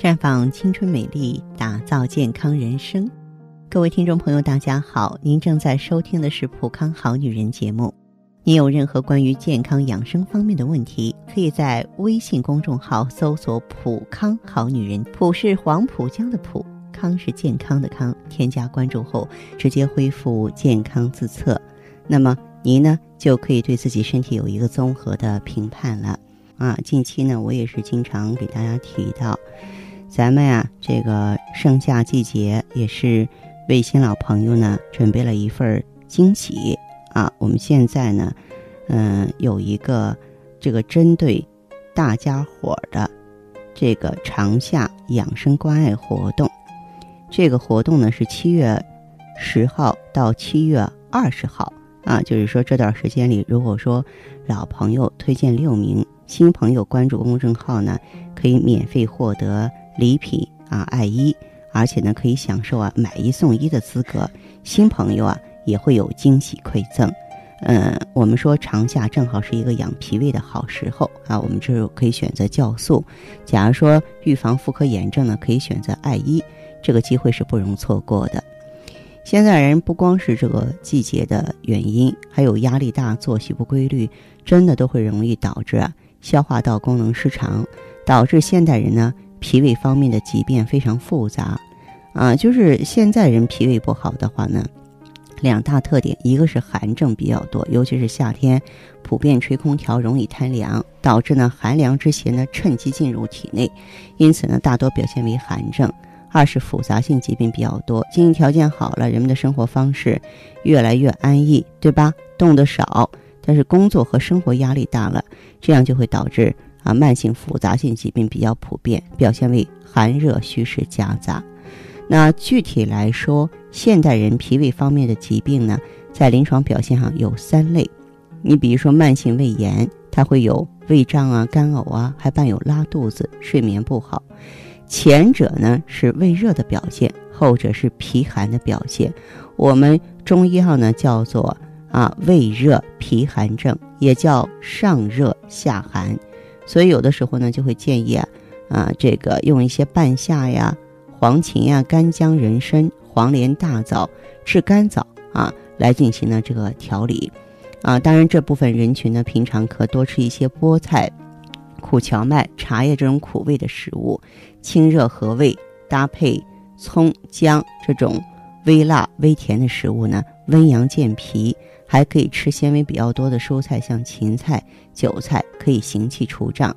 绽放青春美丽，打造健康人生。各位听众朋友，大家好，您正在收听的是《普康好女人》节目。您有任何关于健康养生方面的问题，可以在微信公众号搜索“普康好女人”，普是黄浦江的浦，康是健康的康。添加关注后，直接恢复健康自测，那么您呢就可以对自己身体有一个综合的评判了。啊，近期呢，我也是经常给大家提到。咱们呀，这个盛夏季节也是为新老朋友呢准备了一份惊喜啊！我们现在呢，嗯，有一个这个针对大家伙的这个长夏养生关爱活动。这个活动呢是七月十号到七月二十号啊，就是说这段时间里，如果说老朋友推荐六名新朋友关注公众号呢，可以免费获得。礼品啊，爱一，而且呢可以享受啊买一送一的资格。新朋友啊也会有惊喜馈赠。嗯，我们说长夏正好是一个养脾胃的好时候啊，我们这可以选择酵素。假如说预防妇科炎症呢，可以选择爱衣，这个机会是不容错过的。现在人不光是这个季节的原因，还有压力大、作息不规律，真的都会容易导致啊消化道功能失常，导致现代人呢。脾胃方面的疾病非常复杂，啊，就是现在人脾胃不好的话呢，两大特点，一个是寒症比较多，尤其是夏天，普遍吹空调容易贪凉，导致呢寒凉之邪呢趁机进入体内，因此呢大多表现为寒症。二是复杂性疾病比较多，经济条件好了，人们的生活方式越来越安逸，对吧？动得少，但是工作和生活压力大了，这样就会导致。啊，慢性复杂性疾病比较普遍，表现为寒热虚实夹杂。那具体来说，现代人脾胃方面的疾病呢，在临床表现上有三类。你比如说慢性胃炎，它会有胃胀啊、干呕啊，还伴有拉肚子、睡眠不好。前者呢是胃热的表现，后者是脾寒的表现。我们中医号呢叫做啊胃热脾寒症，也叫上热下寒。所以有的时候呢，就会建议啊，啊，这个用一些半夏呀、黄芩呀、干姜、人参、黄连、大枣、炙甘枣啊，来进行呢这个调理，啊，当然这部分人群呢，平常可多吃一些菠菜、苦荞麦、茶叶这种苦味的食物，清热和胃，搭配葱姜这种微辣微甜的食物呢，温阳健脾。还可以吃纤维比较多的蔬菜，像芹菜、韭菜，可以行气除胀。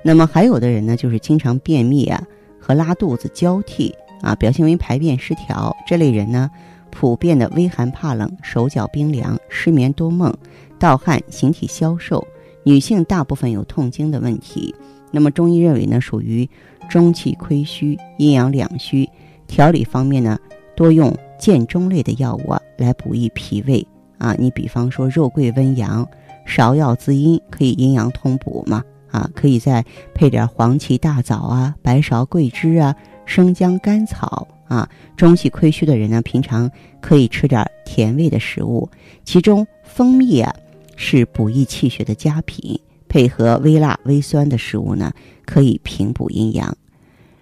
那么还有的人呢，就是经常便秘啊和拉肚子交替啊，表现为排便失调。这类人呢，普遍的微寒怕冷、手脚冰凉、失眠多梦、盗汗、形体消瘦。女性大部分有痛经的问题。那么中医认为呢，属于中气亏虚、阴阳两虚。调理方面呢，多用健中类的药物啊来补益脾胃。啊，你比方说肉桂温阳，芍药滋阴，可以阴阳通补嘛。啊，可以再配点黄芪、大枣啊、白芍、桂枝啊、生姜、甘草啊。中气亏虚的人呢，平常可以吃点甜味的食物，其中蜂蜜啊是补益气血的佳品，配合微辣微酸的食物呢，可以平补阴阳。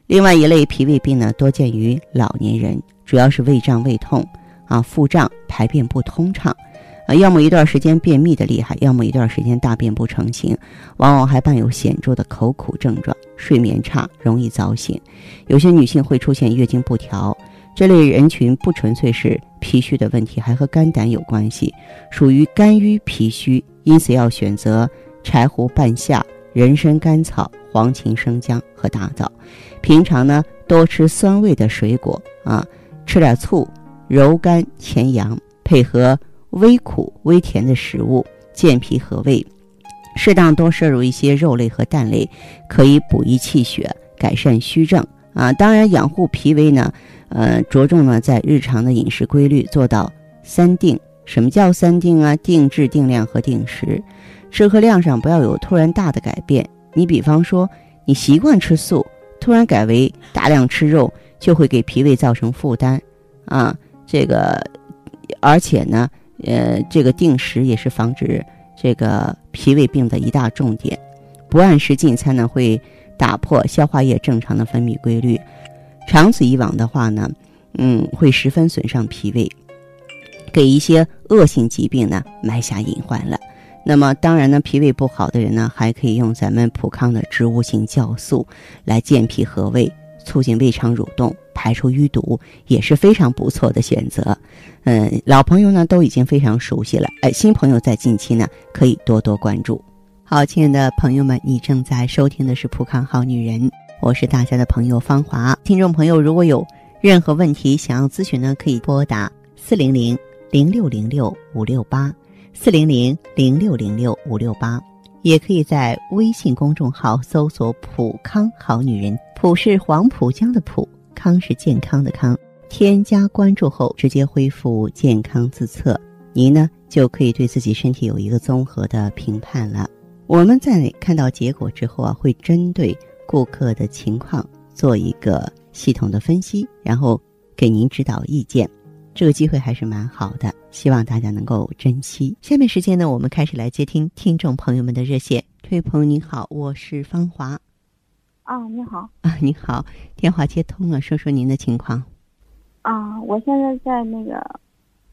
另外一类脾胃病呢，多见于老年人，主要是胃胀、胃痛啊、腹胀、排便不通畅。啊，要么一段时间便秘的厉害，要么一段时间大便不成形，往往还伴有显著的口苦症状，睡眠差，容易早醒。有些女性会出现月经不调，这类人群不纯粹是脾虚的问题，还和肝胆有关系，属于肝郁脾虚，因此要选择柴胡、半夏、人参、甘草、黄芩、生姜和大枣。平常呢，多吃酸味的水果啊，吃点醋，柔肝潜阳，配合。微苦微甜的食物健脾和胃，适当多摄入一些肉类和蛋类，可以补益气血，改善虚症啊。当然，养护脾胃呢，呃，着重呢在日常的饮食规律，做到三定。什么叫三定啊？定制、定量和定时。吃喝量上不要有突然大的改变。你比方说，你习惯吃素，突然改为大量吃肉，就会给脾胃造成负担啊。这个，而且呢。呃，这个定时也是防止这个脾胃病的一大重点。不按时进餐呢，会打破消化液正常的分泌规律。长此以往的话呢，嗯，会十分损伤脾胃，给一些恶性疾病呢埋下隐患了。那么，当然呢，脾胃不好的人呢，还可以用咱们普康的植物性酵素来健脾和胃，促进胃肠蠕动，排出淤堵，也是非常不错的选择。嗯，老朋友呢都已经非常熟悉了，哎，新朋友在近期呢可以多多关注。好，亲爱的朋友们，你正在收听的是普康好女人，我是大家的朋友芳华。听众朋友，如果有任何问题想要咨询呢，可以拨打四零零零六零六五六八。四零零零六零六五六八，也可以在微信公众号搜索“普康好女人”，普是黄浦江的浦，康是健康的康。添加关注后，直接恢复健康自测，您呢就可以对自己身体有一个综合的评判了。我们在看到结果之后啊，会针对顾客的情况做一个系统的分析，然后给您指导意见。这个机会还是蛮好的，希望大家能够珍惜。下面时间呢，我们开始来接听听众朋友们的热线。这位朋友您好，我是芳华。啊，你好。啊，你好，电话接通了，说说您的情况。啊，我现在在那个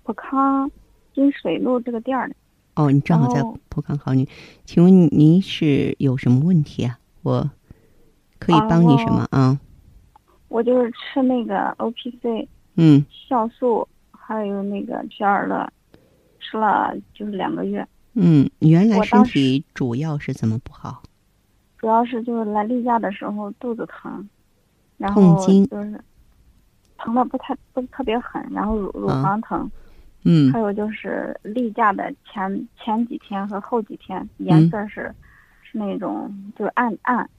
普康金水路这个店儿哦，你正好在普康好女，请问您是有什么问题啊？我可以帮你什么啊？我就是吃那个 O P C。嗯，酵素还有那个皮尔乐，吃了就是两个月。嗯，原来身体主要是怎么不好？主要是就是来例假的时候肚子疼，然后就是疼的不太不特别狠，然后乳乳房疼。嗯。还有就是例假的前前几天和后几天颜色是是那种就是暗暗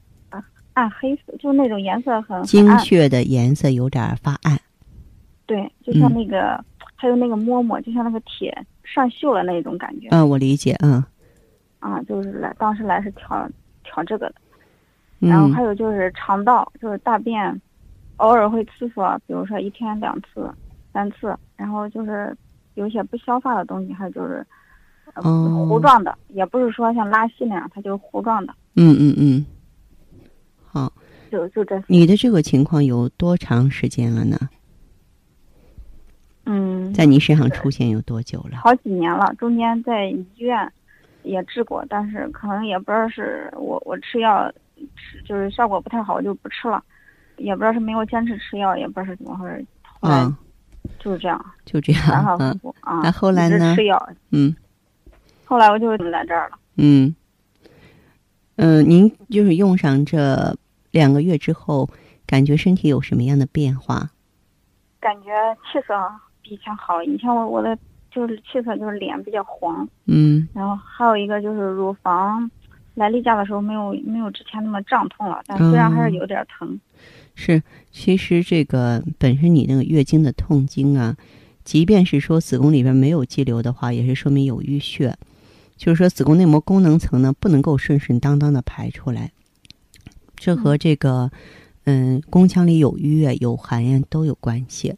暗黑色，就是那种颜色很精血的颜色有点发暗。对，就像那个，还有那个摸摸，就像那个铁上锈了那种感觉。嗯，我理解，嗯。啊，就是来，当时来是调调这个的，然后还有就是肠道，就是大便，偶尔会次数，比如说一天两次、三次，然后就是有些不消化的东西，还有就是糊状的，也不是说像拉稀那样，它就是糊状的。嗯嗯嗯。好。就就这。你的这个情况有多长时间了呢？嗯，在您身上出现有多久了？好几年了，中间在医院也治过，但是可能也不知道是我我吃药吃就是效果不太好，我就不吃了，也不知道是没有坚持吃药，也不知道是怎么回事。嗯，就是这样，就这样，反反复复啊。那后来呢？吃药。嗯。后来我就来这儿了。嗯。嗯，您就是用上这两个月之后，感觉身体有什么样的变化？感觉气色。以前好，以前我我的就是气色就是脸比较黄，嗯，然后还有一个就是乳房，来例假的时候没有没有之前那么胀痛了，但虽然还是有点疼。是，其实这个本身你那个月经的痛经啊，即便是说子宫里边没有肌瘤的话，也是说明有淤血，就是说子宫内膜功能层呢不能够顺顺当当的排出来，这和这个嗯宫腔里有淤啊有寒呀都有关系。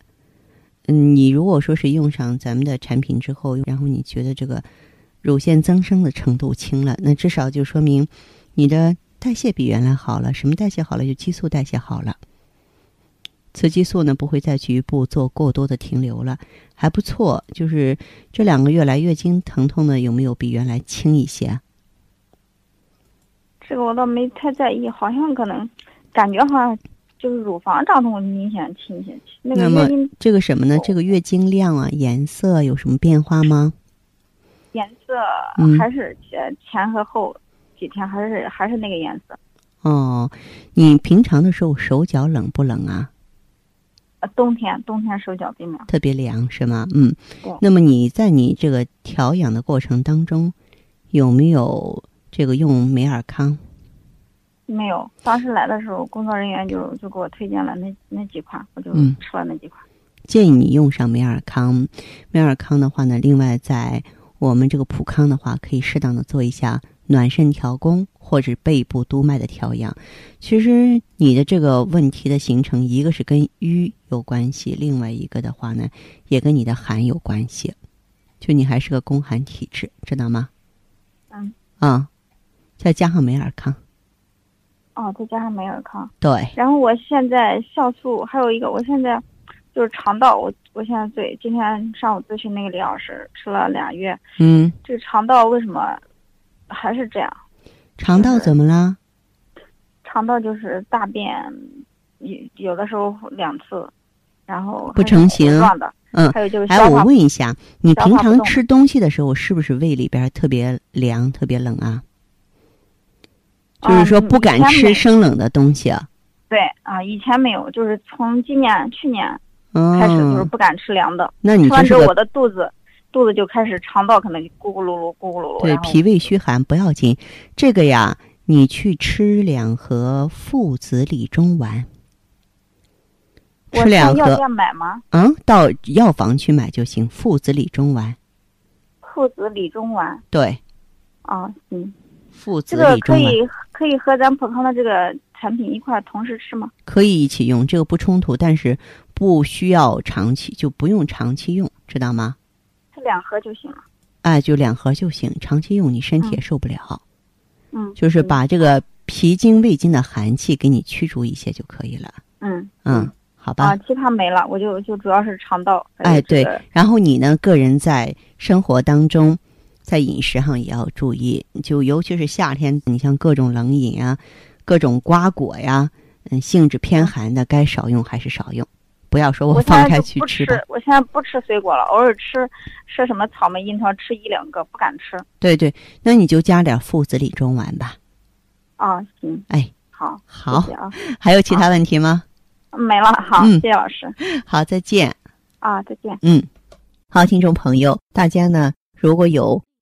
嗯，你如果说是用上咱们的产品之后，然后你觉得这个乳腺增生的程度轻了，那至少就说明你的代谢比原来好了。什么代谢好了？就激素代谢好了，雌激素呢不会在局部做过多的停留了，还不错。就是这两个月来月经疼痛呢有没有比原来轻一些？这个我倒没太在意，好像可能感觉好像。就是乳房胀痛明显轻些，那个月经这个什么呢？这个月经量啊，颜色有什么变化吗？颜色还是前前和后几天还是还是那个颜色。哦，你平常的时候手脚冷不冷啊？呃，冬天冬天手脚冰凉。特别凉是吗？嗯。那么你在你这个调养的过程当中，有没有这个用美尔康？没有，当时来的时候，工作人员就就给我推荐了那那几款，我就吃了那几款。建议你用上美尔康，美尔康的话呢，另外在我们这个普康的话，可以适当的做一下暖肾调宫或者背部督脉的调养。其实你的这个问题的形成，一个是跟瘀有关系，另外一个的话呢，也跟你的寒有关系。就你还是个宫寒体质，知道吗？嗯。啊，再加上美尔康。哦，再加上美尔康。对。然后我现在酵素还有一个，我现在就是肠道，我我现在对今天上午咨询那个李老师，吃了俩月。嗯。这个肠道为什么还是这样？肠道怎么了？肠道就是大便，有有的时候两次，然后不成形的，嗯，还有就是。哎，我问一下，你平常吃东西的时候，是不是胃里边特别凉、特别冷啊？就是说不敢吃生冷的东西啊。对啊，以前没有，就是从今年、去年开始，就是不敢吃凉的。那你吃完之后，我的肚子肚子就开始肠道可能咕咕噜噜、咕咕噜噜。对，脾胃虚寒不要紧，这个呀。你去吃两盒附子理中丸，吃两盒。药店买吗？嗯，到药房去买就行。附子理中丸。附子理中丸。对。哦，行。附子理中丸。这个可以可以和咱普康的这个产品一块同时吃吗？可以一起用，这个不冲突，但是不需要长期，就不用长期用，知道吗？吃两盒就行了。哎，就两盒就行，长期用你身体也受不了。嗯，就是把这个脾经胃经的寒气给你驱逐一些就可以了。嗯嗯，好吧。啊，其他没了，我就就主要是肠道。哎，对。然后你呢，个人在生活当中，在饮食上也要注意，就尤其是夏天，你像各种冷饮啊，各种瓜果呀，嗯，性质偏寒的，该少用还是少用。不要说我放开去吃吧。我现在不吃水果了，偶尔吃吃什么草莓、樱桃，吃一两个，不敢吃。对对，那你就加点附子理中丸吧。啊，行。哎，好，好啊。还有其他问题吗？没了，好，谢谢老师。好，再见。啊，再见。嗯，好，听众朋友，大家呢，如果有